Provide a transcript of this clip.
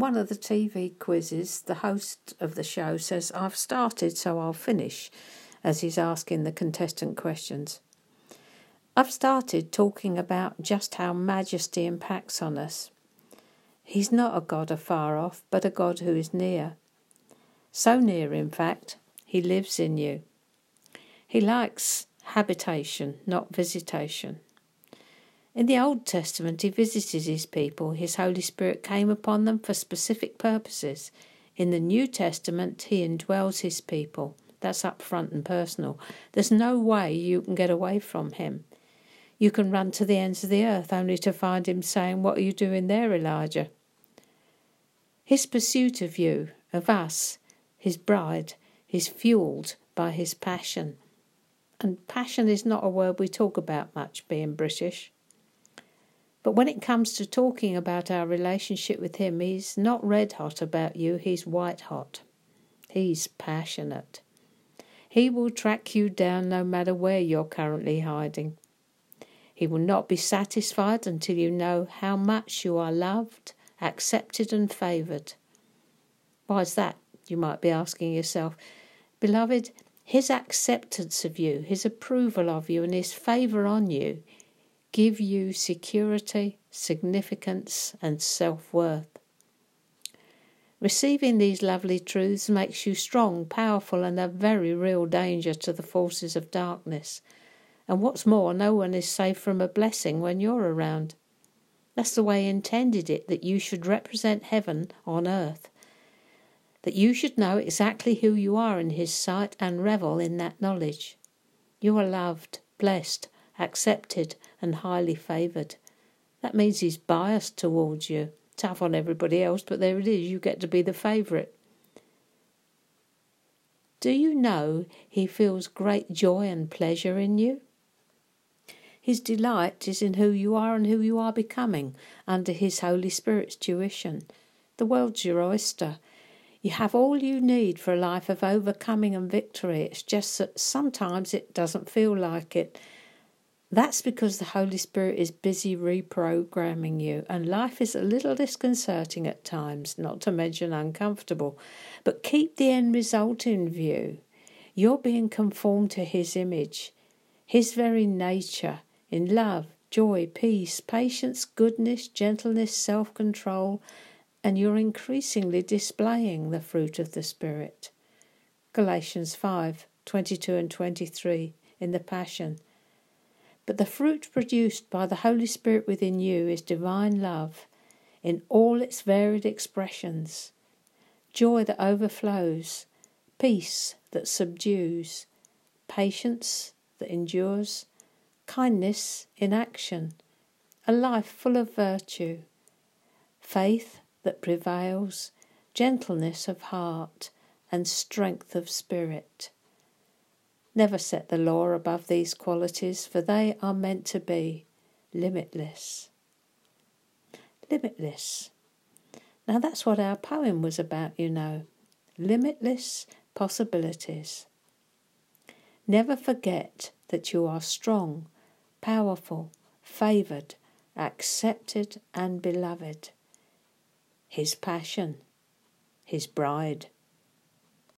one of the TV quizzes, the host of the show says, I've started, so I'll finish, as he's asking the contestant questions. I've started talking about just how majesty impacts on us. He's not a God afar off, but a God who is near. So near, in fact, he lives in you. He likes habitation, not visitation. In the Old Testament, he visited his people. His Holy Spirit came upon them for specific purposes. In the New Testament, he indwells his people. That's up front and personal. There's no way you can get away from him. You can run to the ends of the earth only to find him saying, What are you doing there, Elijah? His pursuit of you, of us, his bride, is fueled by his passion. And passion is not a word we talk about much, being British. But when it comes to talking about our relationship with Him, He's not red hot about you, He's white hot. He's passionate. He will track you down no matter where you're currently hiding. He will not be satisfied until you know how much you are loved, accepted, and favoured. Why is that? You might be asking yourself. Beloved, His acceptance of you, His approval of you, and His favour on you give you security, significance, and self worth. Receiving these lovely truths makes you strong, powerful, and a very real danger to the forces of darkness. And what's more, no one is safe from a blessing when you're around. That's the way intended it that you should represent heaven on earth. That you should know exactly who you are in His sight and revel in that knowledge. You are loved, blessed, accepted, and highly favoured. That means he's biased towards you. Tough on everybody else, but there it is. You get to be the favourite. Do you know he feels great joy and pleasure in you? His delight is in who you are and who you are becoming under his Holy Spirit's tuition. The world's your oyster. You have all you need for a life of overcoming and victory. It's just that sometimes it doesn't feel like it. That's because the Holy Spirit is busy reprogramming you, and life is a little disconcerting at times, not to mention uncomfortable. But keep the end result in view. You're being conformed to His image, His very nature, in love, joy, peace, patience, goodness, gentleness, self control, and you're increasingly displaying the fruit of the Spirit. Galatians 5 22 and 23 in the Passion. But the fruit produced by the Holy Spirit within you is divine love in all its varied expressions joy that overflows, peace that subdues, patience that endures, kindness in action, a life full of virtue, faith that prevails, gentleness of heart, and strength of spirit. Never set the law above these qualities, for they are meant to be limitless. Limitless. Now that's what our poem was about, you know. Limitless possibilities. Never forget that you are strong, powerful, favoured, accepted, and beloved. His passion, His bride.